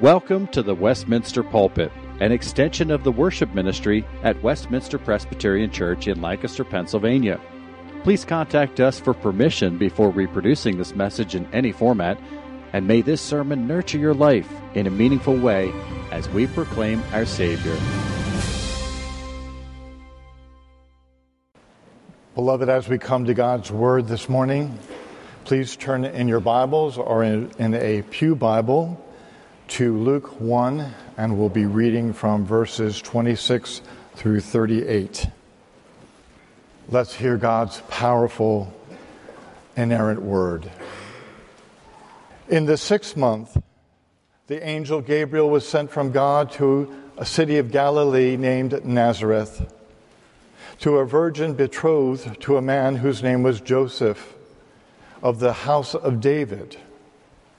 Welcome to the Westminster Pulpit, an extension of the worship ministry at Westminster Presbyterian Church in Lancaster, Pennsylvania. Please contact us for permission before reproducing this message in any format, and may this sermon nurture your life in a meaningful way as we proclaim our Savior. Beloved, as we come to God's Word this morning, please turn in your Bibles or in, in a Pew Bible to Luke 1, and we'll be reading from verses 26 through 38. Let's hear God's powerful, inerrant word. In the sixth month, the angel Gabriel was sent from God to a city of Galilee named Nazareth, to a virgin betrothed to a man whose name was Joseph, of the house of David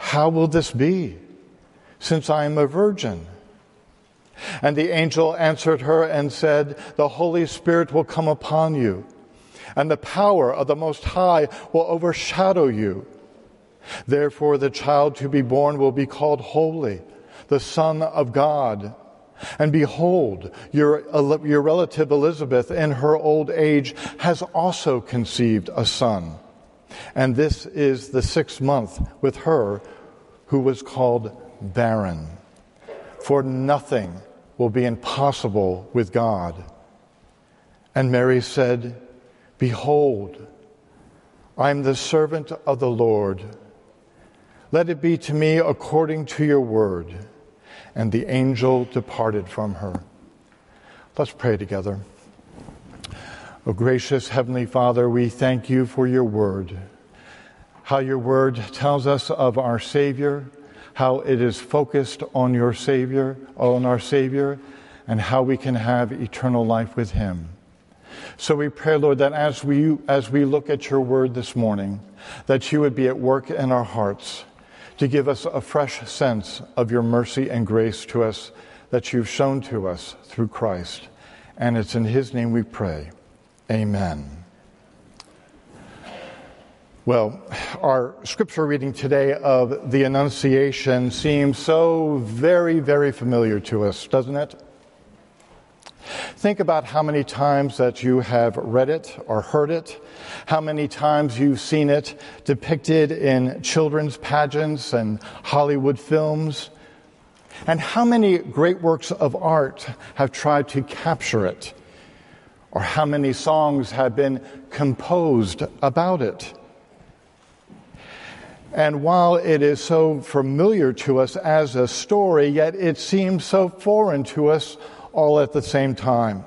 how will this be, since I am a virgin? And the angel answered her and said, The Holy Spirit will come upon you, and the power of the Most High will overshadow you. Therefore, the child to be born will be called Holy, the Son of God. And behold, your, your relative Elizabeth, in her old age, has also conceived a son. And this is the sixth month with her who was called barren. For nothing will be impossible with God. And Mary said, Behold, I am the servant of the Lord. Let it be to me according to your word. And the angel departed from her. Let's pray together. O gracious Heavenly Father, we thank you for your word. How your word tells us of our Savior, how it is focused on your Savior, on our Savior, and how we can have eternal life with Him. So we pray, Lord, that as we, as we look at your word this morning, that you would be at work in our hearts to give us a fresh sense of your mercy and grace to us that you've shown to us through Christ. And it's in his name we pray. Amen. Well, our scripture reading today of the Annunciation seems so very, very familiar to us, doesn't it? Think about how many times that you have read it or heard it, how many times you've seen it depicted in children's pageants and Hollywood films, and how many great works of art have tried to capture it or how many songs have been composed about it. And while it is so familiar to us as a story, yet it seems so foreign to us all at the same time.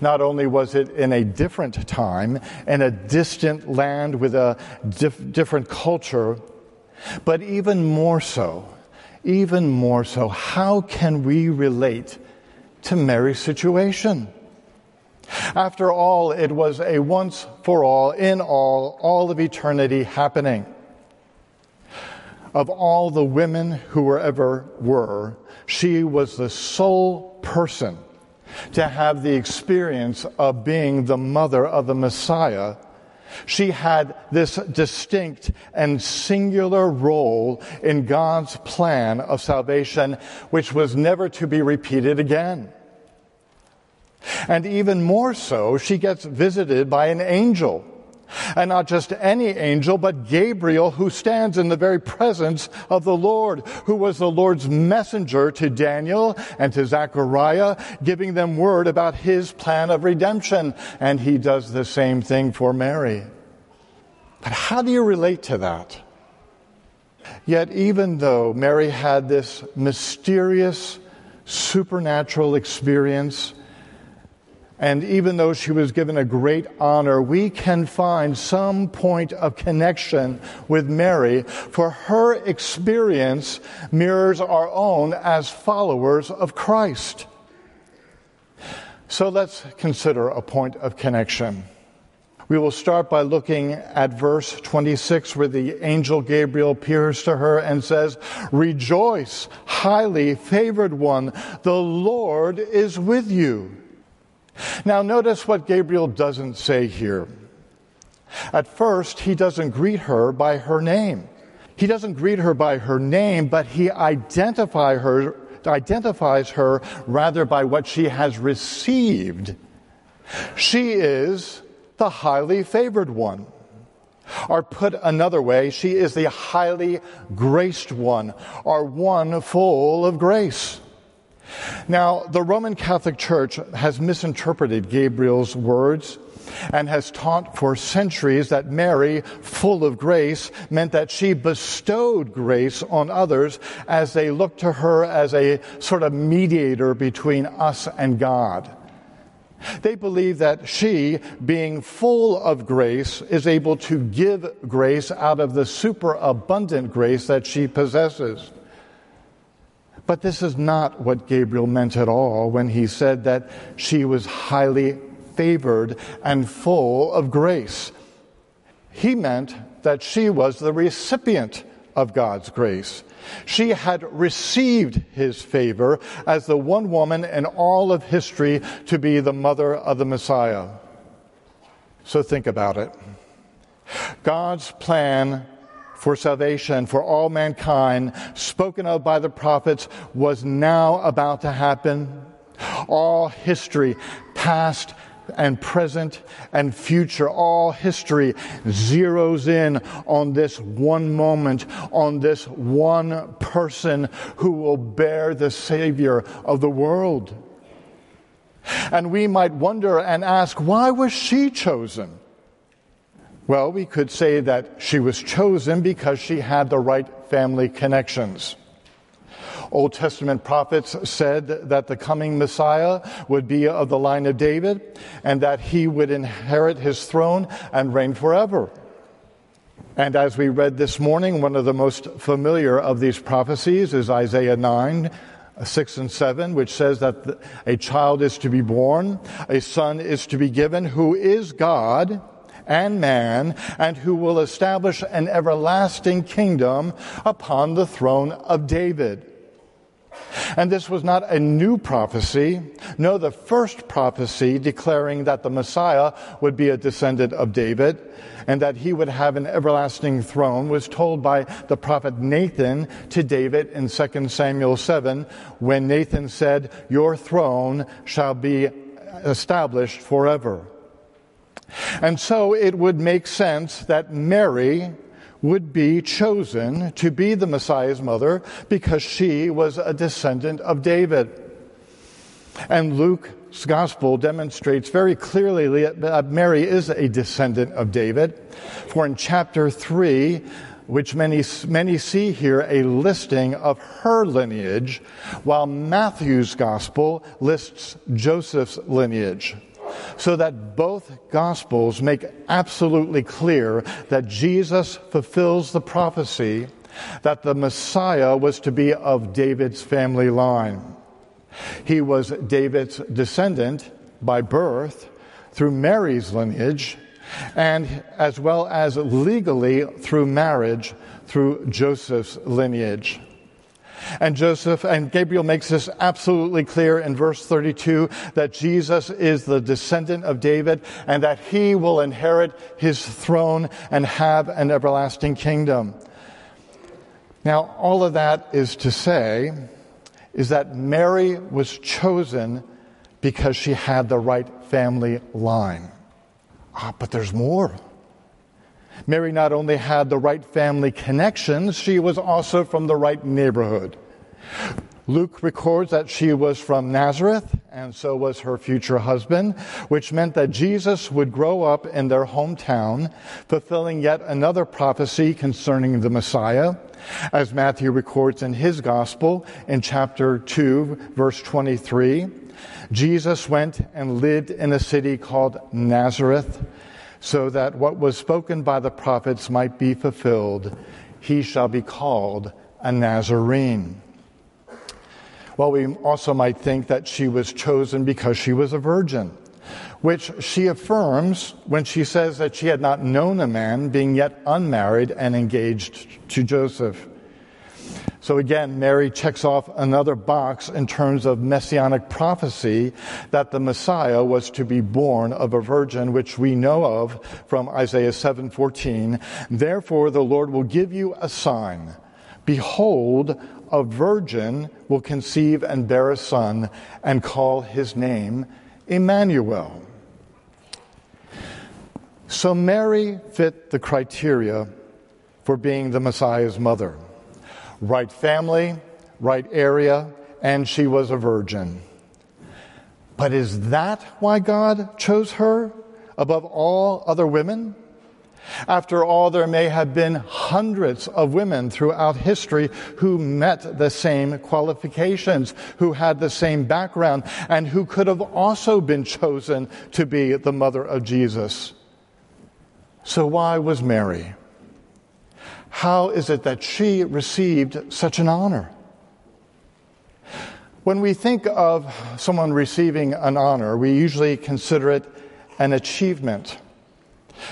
Not only was it in a different time, in a distant land with a dif- different culture, but even more so, even more so, how can we relate to Mary's situation? After all, it was a once for all, in all, all of eternity happening. Of all the women who were ever were, she was the sole person to have the experience of being the mother of the Messiah. She had this distinct and singular role in God's plan of salvation, which was never to be repeated again. And even more so, she gets visited by an angel And not just any angel, but Gabriel, who stands in the very presence of the Lord, who was the Lord's messenger to Daniel and to Zechariah, giving them word about his plan of redemption. And he does the same thing for Mary. But how do you relate to that? Yet, even though Mary had this mysterious, supernatural experience, and even though she was given a great honor, we can find some point of connection with Mary, for her experience mirrors our own as followers of Christ. So let's consider a point of connection. We will start by looking at verse 26 where the angel Gabriel appears to her and says, Rejoice, highly favored one, the Lord is with you. Now notice what Gabriel doesn't say here. At first, he doesn't greet her by her name. He doesn't greet her by her name, but he identify her, identifies her rather by what she has received. She is the highly favored one. Or put another way, she is the highly graced one, or one full of grace. Now, the Roman Catholic Church has misinterpreted Gabriel's words and has taught for centuries that Mary, full of grace, meant that she bestowed grace on others as they looked to her as a sort of mediator between us and God. They believe that she, being full of grace, is able to give grace out of the superabundant grace that she possesses. But this is not what Gabriel meant at all when he said that she was highly favored and full of grace. He meant that she was the recipient of God's grace. She had received his favor as the one woman in all of history to be the mother of the Messiah. So think about it. God's plan for salvation for all mankind, spoken of by the prophets, was now about to happen. All history, past and present and future, all history zeroes in on this one moment, on this one person who will bear the Savior of the world. And we might wonder and ask, why was she chosen? Well, we could say that she was chosen because she had the right family connections. Old Testament prophets said that the coming Messiah would be of the line of David and that he would inherit his throne and reign forever. And as we read this morning, one of the most familiar of these prophecies is Isaiah 9, 6 and 7, which says that a child is to be born, a son is to be given, who is God and man, and who will establish an everlasting kingdom upon the throne of David. And this was not a new prophecy. No, the first prophecy declaring that the Messiah would be a descendant of David and that he would have an everlasting throne was told by the prophet Nathan to David in 2 Samuel 7 when Nathan said, Your throne shall be established forever. And so it would make sense that Mary would be chosen to be the Messiah's mother because she was a descendant of David. And Luke's gospel demonstrates very clearly that Mary is a descendant of David. For in chapter 3, which many, many see here a listing of her lineage, while Matthew's gospel lists Joseph's lineage so that both Gospels make absolutely clear that Jesus fulfills the prophecy that the Messiah was to be of David's family line. He was David's descendant by birth through Mary's lineage, and as well as legally through marriage through Joseph's lineage. And Joseph and Gabriel makes this absolutely clear in verse 32 that Jesus is the descendant of David and that he will inherit his throne and have an everlasting kingdom. Now, all of that is to say is that Mary was chosen because she had the right family line. Ah, but there's more. Mary not only had the right family connections, she was also from the right neighborhood. Luke records that she was from Nazareth, and so was her future husband, which meant that Jesus would grow up in their hometown, fulfilling yet another prophecy concerning the Messiah, as Matthew records in his gospel in chapter 2, verse 23. Jesus went and lived in a city called Nazareth, so that what was spoken by the prophets might be fulfilled. He shall be called a Nazarene. Well, we also might think that she was chosen because she was a virgin, which she affirms when she says that she had not known a man, being yet unmarried and engaged to Joseph. So again, Mary checks off another box in terms of messianic prophecy that the Messiah was to be born of a virgin, which we know of from Isaiah 7:14. Therefore, the Lord will give you a sign. Behold, a virgin will conceive and bear a son and call his name Emmanuel. So Mary fit the criteria for being the Messiah's mother right family, right area, and she was a virgin. But is that why God chose her above all other women? After all, there may have been hundreds of women throughout history who met the same qualifications, who had the same background, and who could have also been chosen to be the mother of Jesus. So, why was Mary? How is it that she received such an honor? When we think of someone receiving an honor, we usually consider it an achievement,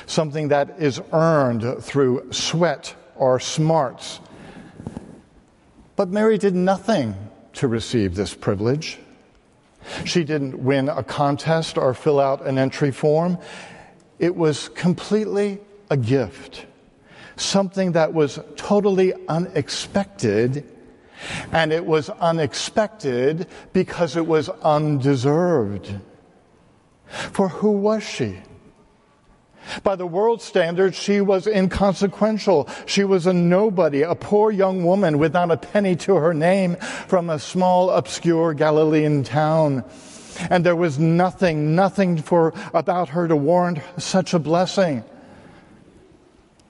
something that is earned through sweat or smarts. But Mary did nothing to receive this privilege. She didn't win a contest or fill out an entry form. It was completely a gift something that was totally unexpected. And it was unexpected because it was undeserved. For who was she? By the world standards, she was inconsequential. She was a nobody, a poor young woman without a penny to her name from a small, obscure Galilean town. And there was nothing, nothing for, about her to warrant such a blessing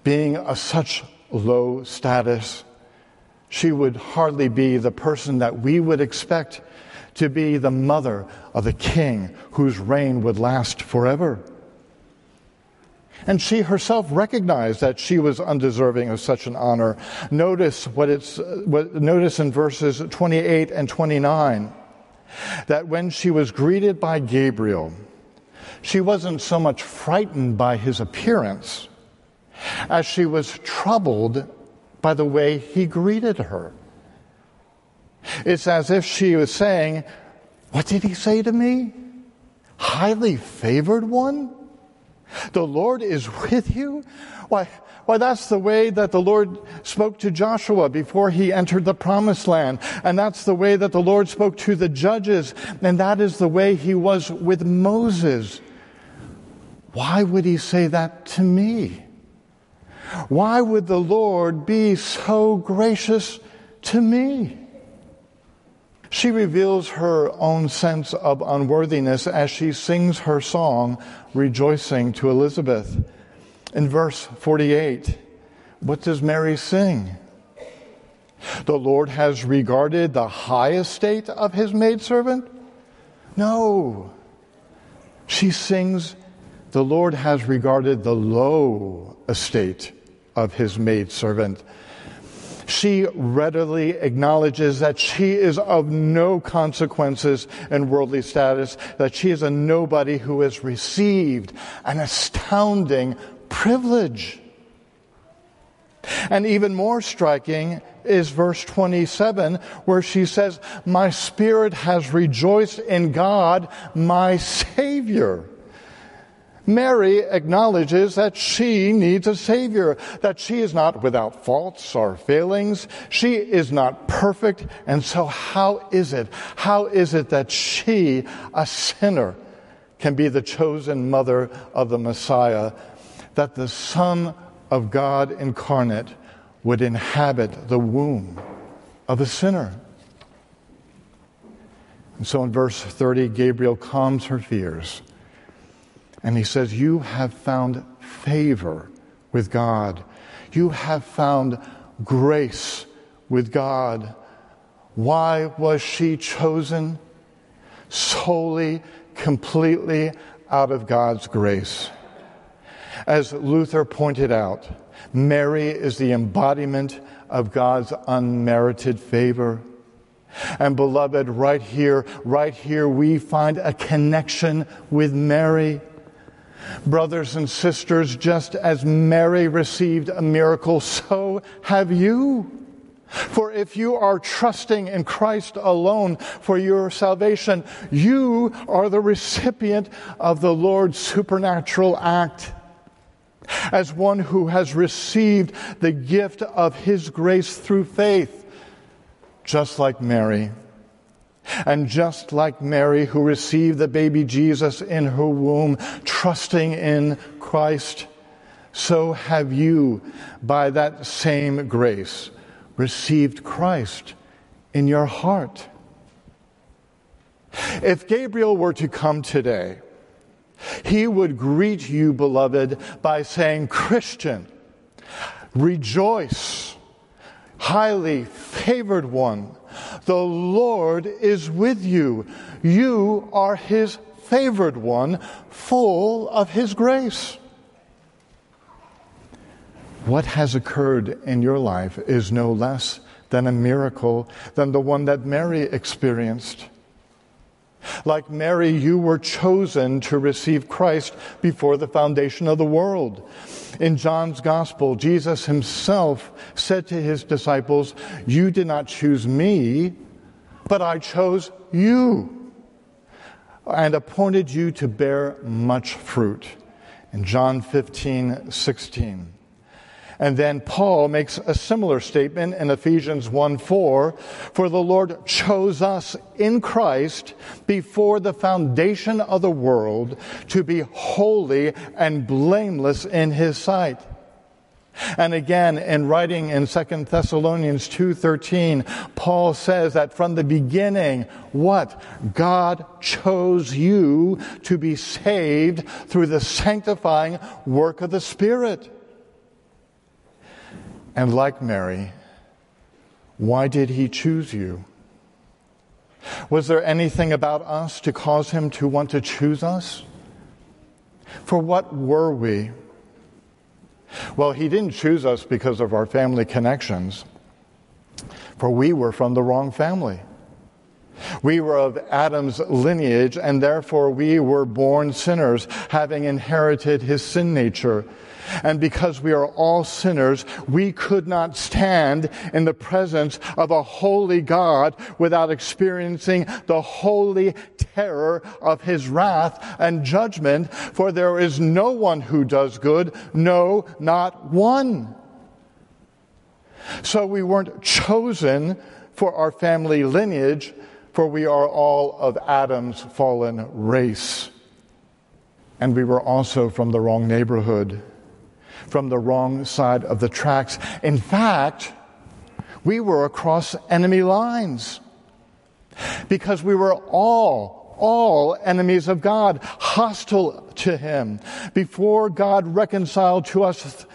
being of such low status, she would hardly be the person that we would expect to be the mother of the king whose reign would last forever. And she herself recognized that she was undeserving of such an honor. Notice what it's, what, notice in verses 28 and 29 that when she was greeted by Gabriel, she wasn't so much frightened by his appearance as she was troubled by the way he greeted her. It's as if she was saying, What did he say to me? Highly favored one? The Lord is with you? Why, why, that's the way that the Lord spoke to Joshua before he entered the promised land. And that's the way that the Lord spoke to the judges. And that is the way he was with Moses. Why would he say that to me? Why would the Lord be so gracious to me? She reveals her own sense of unworthiness as she sings her song, Rejoicing to Elizabeth. In verse 48, what does Mary sing? The Lord has regarded the high estate of his maidservant? No. She sings, The Lord has regarded the low estate of his maidservant. She readily acknowledges that she is of no consequences in worldly status, that she is a nobody who has received an astounding privilege. And even more striking is verse 27, where she says, My spirit has rejoiced in God, my Savior. Mary acknowledges that she needs a Savior, that she is not without faults or failings. She is not perfect. And so, how is it? How is it that she, a sinner, can be the chosen mother of the Messiah? That the Son of God incarnate would inhabit the womb of a sinner. And so in verse 30, Gabriel calms her fears. And he says, You have found favor with God. You have found grace with God. Why was she chosen? Solely, completely out of God's grace. As Luther pointed out, Mary is the embodiment of God's unmerited favor. And beloved, right here, right here, we find a connection with Mary. Brothers and sisters, just as Mary received a miracle, so have you. For if you are trusting in Christ alone for your salvation, you are the recipient of the Lord's supernatural act. As one who has received the gift of His grace through faith just like Mary. And just like Mary, who received the baby Jesus in her womb, trusting in Christ, so have you, by that same grace, received Christ in your heart. If Gabriel were to come today, he would greet you, beloved, by saying, Christian, rejoice highly favored one. The Lord is with you. You are his favored one, full of his grace. What has occurred in your life is no less than a miracle than the one that Mary experienced. Like Mary, you were chosen to receive Christ before the foundation of the world. In John's Gospel, Jesus himself said to his disciples, You did not choose me, but I chose you and appointed you to bear much fruit. In John 15, 16. And then Paul makes a similar statement in Ephesians 1 4 For the Lord chose us in Christ before the foundation of the world to be holy and blameless in his sight. And again, in writing in 2 Thessalonians 2:13, Paul says that from the beginning, what? God chose you to be saved through the sanctifying work of the Spirit. And like Mary, why did he choose you? Was there anything about us to cause him to want to choose us? For what were we? Well, he didn't choose us because of our family connections, for we were from the wrong family. We were of Adam's lineage, and therefore we were born sinners, having inherited his sin nature. And because we are all sinners, we could not stand in the presence of a holy God without experiencing the holy terror of his wrath and judgment. For there is no one who does good, no, not one. So we weren't chosen for our family lineage, for we are all of Adam's fallen race. And we were also from the wrong neighborhood from the wrong side of the tracks. In fact, we were across enemy lines because we were all, all enemies of God, hostile to Him. Before God reconciled to us,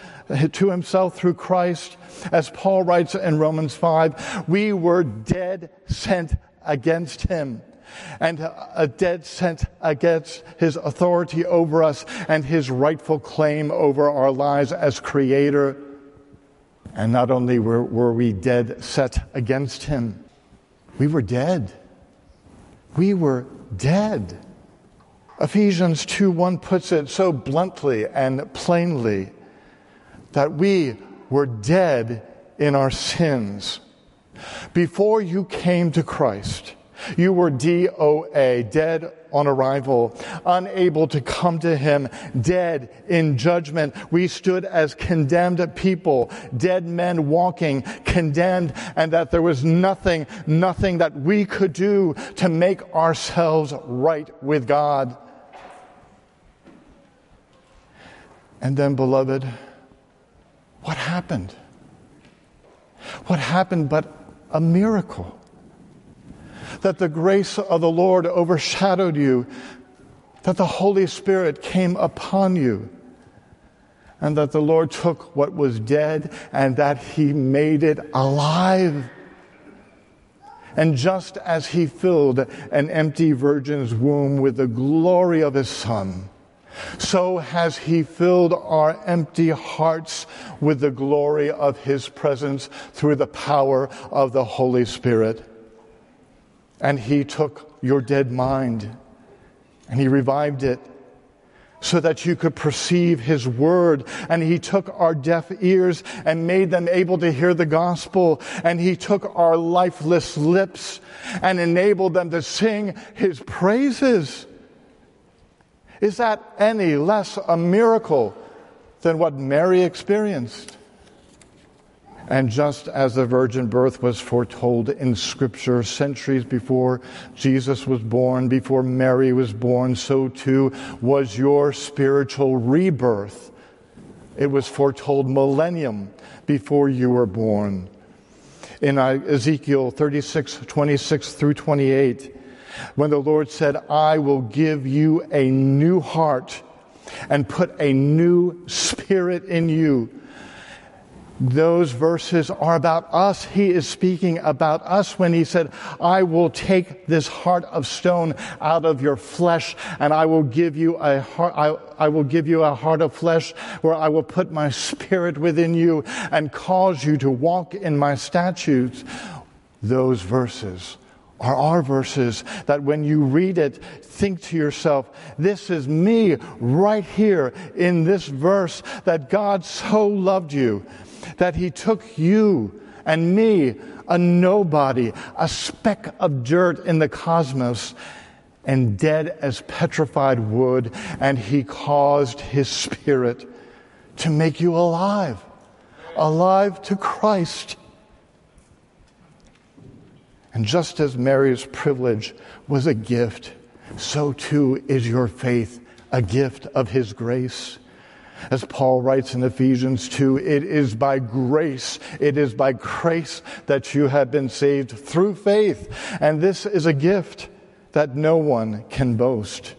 to Himself through Christ, as Paul writes in Romans 5, we were dead sent against Him and a dead sent against his authority over us and his rightful claim over our lives as creator. And not only were, were we dead set against him, we were dead. We were dead. Ephesians 2 1 puts it so bluntly and plainly that we were dead in our sins. Before you came to Christ, you were DOA, dead on arrival, unable to come to him, dead in judgment. We stood as condemned people, dead men walking, condemned, and that there was nothing, nothing that we could do to make ourselves right with God. And then, beloved, what happened? What happened but a miracle? That the grace of the Lord overshadowed you, that the Holy Spirit came upon you, and that the Lord took what was dead and that He made it alive. And just as He filled an empty virgin's womb with the glory of His Son, so has He filled our empty hearts with the glory of His presence through the power of the Holy Spirit. And He took your dead mind and He revived it so that you could perceive His Word. And He took our deaf ears and made them able to hear the gospel. And He took our lifeless lips and enabled them to sing His praises. Is that any less a miracle than what Mary experienced? And just as the virgin birth was foretold in Scripture centuries before Jesus was born, before Mary was born, so too was your spiritual rebirth. It was foretold millennium before you were born. In Ezekiel 36, 26 through 28, when the Lord said, I will give you a new heart and put a new spirit in you those verses are about us. He is speaking about us when he said, I will take this heart of stone out of your flesh and I will give you a heart, I, I will give you a heart of flesh where I will put my spirit within you and cause you to walk in my statutes. Those verses are our verses that when you read it, think to yourself, this is me right here in this verse that God so loved you that he took you and me, a nobody, a speck of dirt in the cosmos, and dead as petrified wood, and he caused his spirit to make you alive, alive to Christ. And just as Mary's privilege was a gift, so too is your faith a gift of his grace. As Paul writes in Ephesians 2, it is by grace, it is by grace that you have been saved through faith. And this is a gift that no one can boast.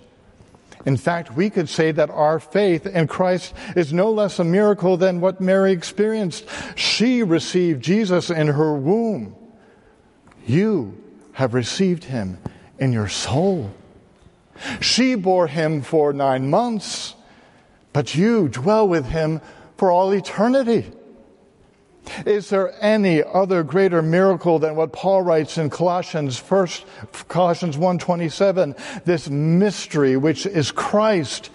In fact, we could say that our faith in Christ is no less a miracle than what Mary experienced. She received Jesus in her womb. You have received him in your soul. She bore him for nine months but you dwell with him for all eternity. Is there any other greater miracle than what Paul writes in Colossians first Colossians 1:27 this mystery which is Christ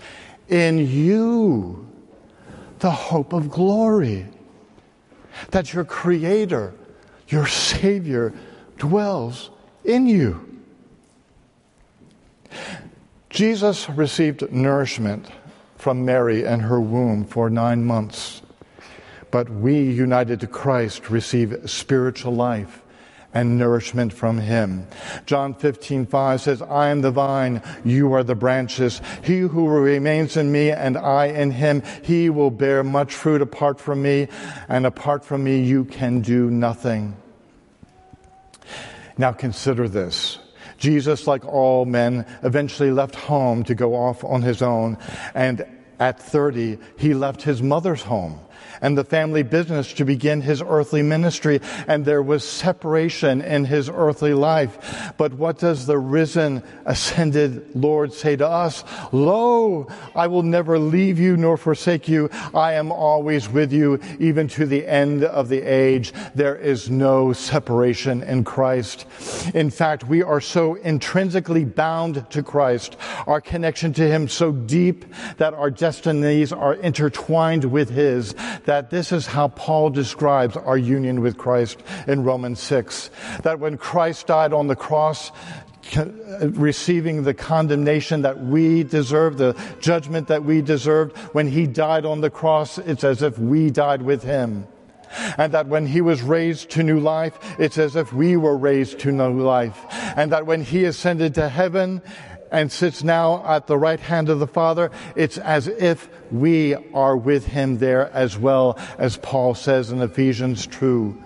in you the hope of glory. That your creator your savior dwells in you. Jesus received nourishment from Mary and her womb for nine months. But we, united to Christ, receive spiritual life and nourishment from him. John 15, 5 says, I am the vine, you are the branches. He who remains in me and I in him, he will bear much fruit apart from me, and apart from me you can do nothing. Now consider this. Jesus, like all men, eventually left home to go off on his own. And at 30, he left his mother's home and the family business to begin his earthly ministry. And there was separation in his earthly life. But what does the risen, ascended Lord say to us? Lo, I will never leave you nor forsake you. I am always with you, even to the end of the age. There is no separation in Christ. In fact, we are so intrinsically bound to Christ, our connection to him so deep that our destinies are intertwined with his, that this is how Paul describes our union with Christ in Romans 6. That when Christ died on the cross, receiving the condemnation that we deserve, the judgment that we deserved, when he died on the cross, it's as if we died with him. And that when he was raised to new life, it's as if we were raised to new life. And that when he ascended to heaven, and sits now at the right hand of the Father, it's as if we are with him there as well, as Paul says in Ephesians 2.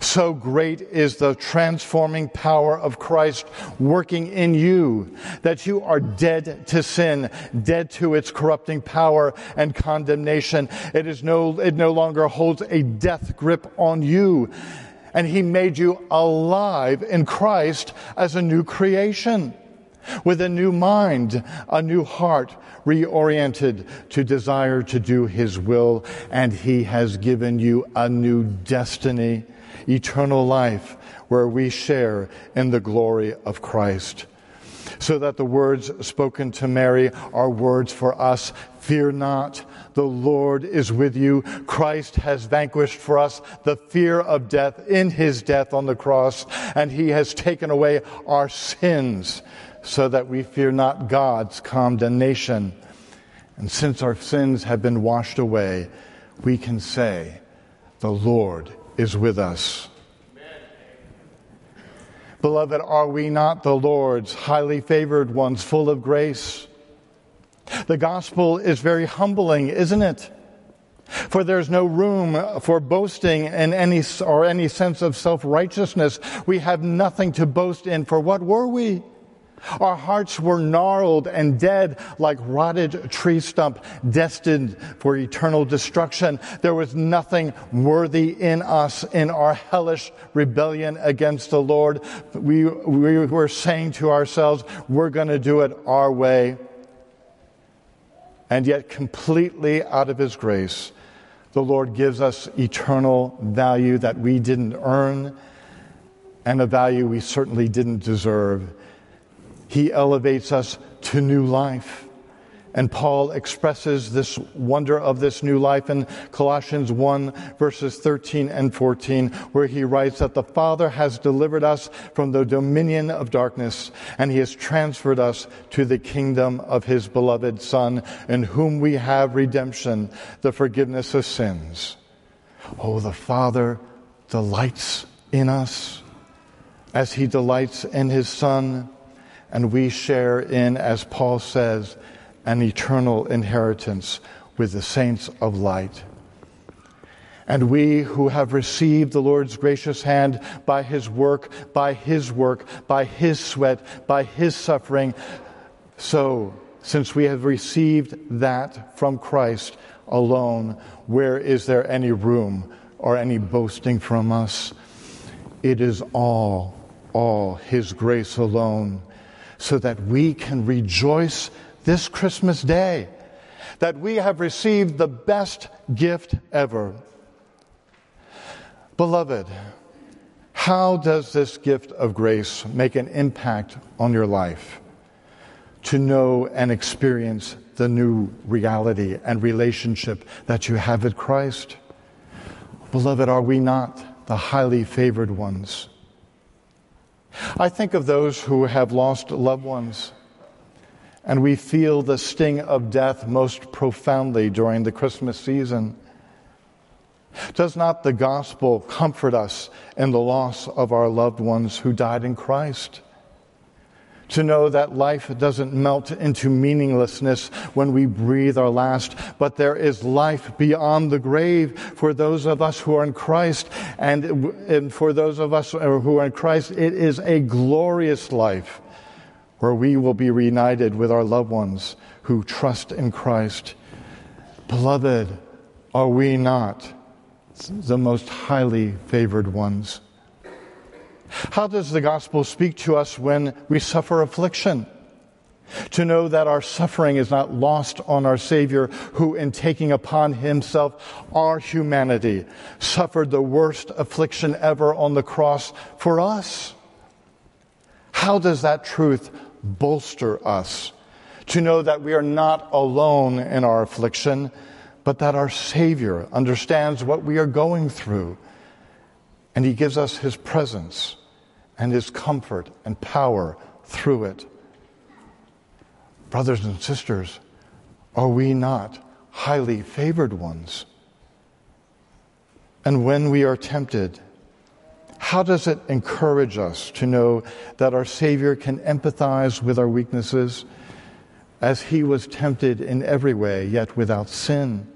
So great is the transforming power of Christ working in you that you are dead to sin, dead to its corrupting power and condemnation. It is no, it no longer holds a death grip on you. And he made you alive in Christ as a new creation with a new mind, a new heart, reoriented to desire to do His will, and He has given you a new destiny eternal life where we share in the glory of Christ. So that the words spoken to Mary are words for us. Fear not, the Lord is with you. Christ has vanquished for us the fear of death in his death on the cross, and he has taken away our sins so that we fear not God's condemnation. And since our sins have been washed away, we can say, The Lord is with us. Beloved, are we not the Lord's highly favored ones, full of grace? The gospel is very humbling, isn't it? For there's no room for boasting in any or any sense of self-righteousness. We have nothing to boast in, for what were we? Our hearts were gnarled and dead like rotted tree stump, destined for eternal destruction. There was nothing worthy in us in our hellish rebellion against the Lord. We, we were saying to ourselves, we're going to do it our way. And yet, completely out of His grace, the Lord gives us eternal value that we didn't earn and a value we certainly didn't deserve. He elevates us to new life. And Paul expresses this wonder of this new life in Colossians 1 verses 13 and 14, where he writes that the Father has delivered us from the dominion of darkness and he has transferred us to the kingdom of his beloved Son, in whom we have redemption, the forgiveness of sins. Oh, the Father delights in us as he delights in his Son and we share in, as Paul says, an eternal inheritance with the saints of light. And we who have received the Lord's gracious hand by his work, by his work, by his sweat, by his suffering, so since we have received that from Christ alone, where is there any room or any boasting from us? It is all, all his grace alone so that we can rejoice this Christmas day that we have received the best gift ever. Beloved, how does this gift of grace make an impact on your life? To know and experience the new reality and relationship that you have with Christ. Beloved, are we not the highly favored ones? I think of those who have lost loved ones, and we feel the sting of death most profoundly during the Christmas season. Does not the gospel comfort us in the loss of our loved ones who died in Christ? To know that life doesn't melt into meaninglessness when we breathe our last, but there is life beyond the grave for those of us who are in Christ. And, and for those of us uh, who are in Christ, it is a glorious life where we will be reunited with our loved ones who trust in Christ. Beloved, are we not the most highly favored ones? How does the gospel speak to us when we suffer affliction? To know that our suffering is not lost on our Savior, who, in taking upon himself our humanity, suffered the worst affliction ever on the cross for us. How does that truth bolster us? To know that we are not alone in our affliction, but that our Savior understands what we are going through, and He gives us His presence and his comfort and power through it. Brothers and sisters, are we not highly favored ones? And when we are tempted, How does it encourage us to know that our Savior can empathize with our weaknesses as he was tempted in every way, yet without sin?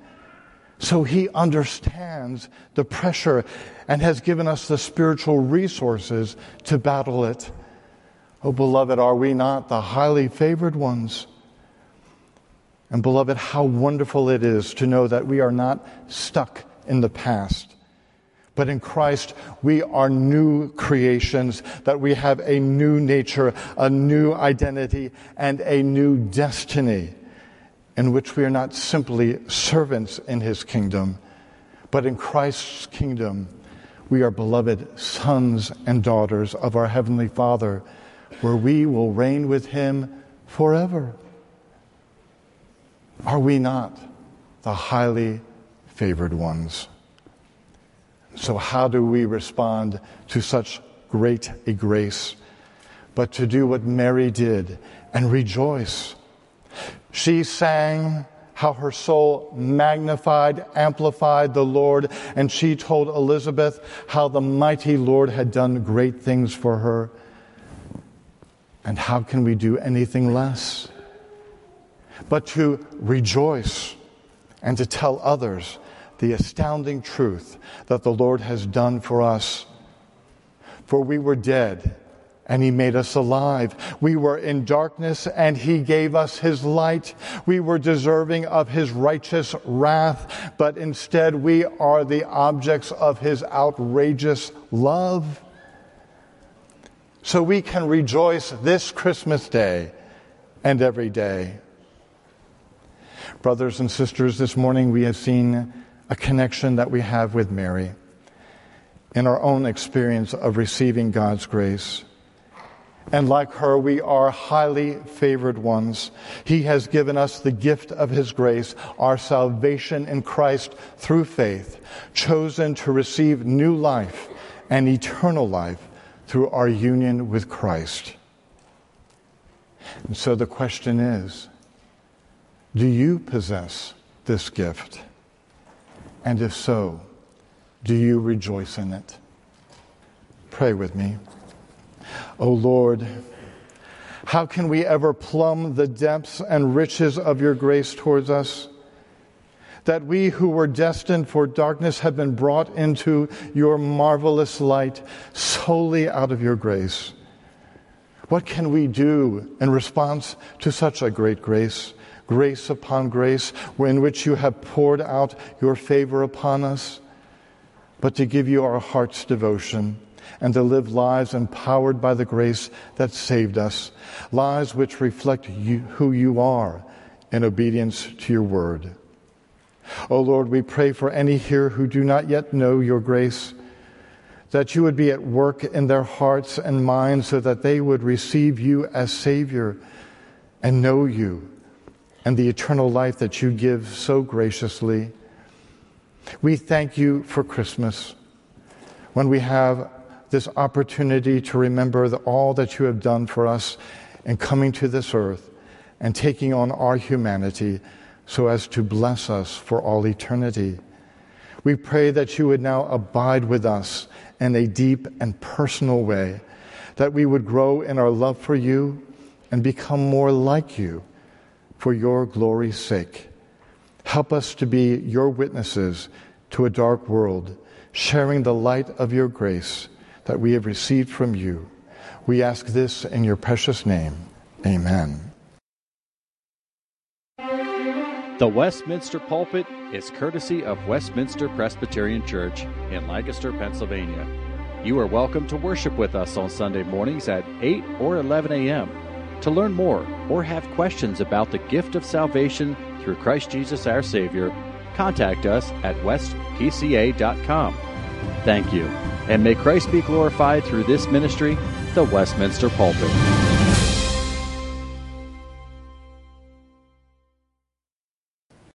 So he understands the pressure and has given us the spiritual resources to battle it. Oh, beloved, are we not the highly favored ones? And beloved, how wonderful it is to know that we are not stuck in the past. But in Christ, we are new creations, that we have a new nature, a new identity, and a new destiny in which we are not simply servants in his kingdom, but in Christ's kingdom, we are beloved sons and daughters of our Heavenly Father, where we will reign with him forever. Are we not the highly favored ones? So, how do we respond to such great a grace? But to do what Mary did and rejoice. She sang how her soul magnified, amplified the Lord, and she told Elizabeth how the mighty Lord had done great things for her. And how can we do anything less? But to rejoice and to tell others the astounding truth that the Lord has done for us. For we were dead and he made us alive. We were in darkness and he gave us his light. We were deserving of his righteous wrath, but instead we are the objects of his outrageous love. So we can rejoice this Christmas day and every day. Brothers and sisters, this morning we have seen a connection that we have with Mary in our own experience of receiving God's grace. And like her, we are highly favored ones. He has given us the gift of His grace, our salvation in Christ through faith, chosen to receive new life and eternal life through our union with Christ. And so the question is do you possess this gift? And if so, do you rejoice in it? Pray with me. O oh Lord, how can we ever plumb the depths and riches of your grace towards us? That we who were destined for darkness have been brought into your marvelous light solely out of your grace. What can we do in response to such a great grace? grace upon grace, in which you have poured out your favor upon us, but to give you our heart's devotion and to live lives empowered by the grace that saved us, lives which reflect you, who you are in obedience to your word. O oh Lord, we pray for any here who do not yet know your grace, that you would be at work in their hearts and minds so that they would receive you as Savior and know you and the eternal life that you give so graciously. We thank you for Christmas when we have this opportunity to remember the, all that you have done for us in coming to this earth and taking on our humanity so as to bless us for all eternity. We pray that you would now abide with us in a deep and personal way, that we would grow in our love for you and become more like you for your glory's sake. Help us to be your witnesses to a dark world, sharing the light of your grace that we have received from you. We ask this in your precious name. Amen. The Westminster Pulpit is courtesy of Westminster Presbyterian Church in Lancaster, Pennsylvania. You are welcome to worship with us on Sunday mornings at 8 or 11 a.m. To learn more or have questions about the gift of salvation through Christ Jesus our Savior, contact us at westpca.com. Thank you, and may Christ be glorified through this ministry, the Westminster Pulpit.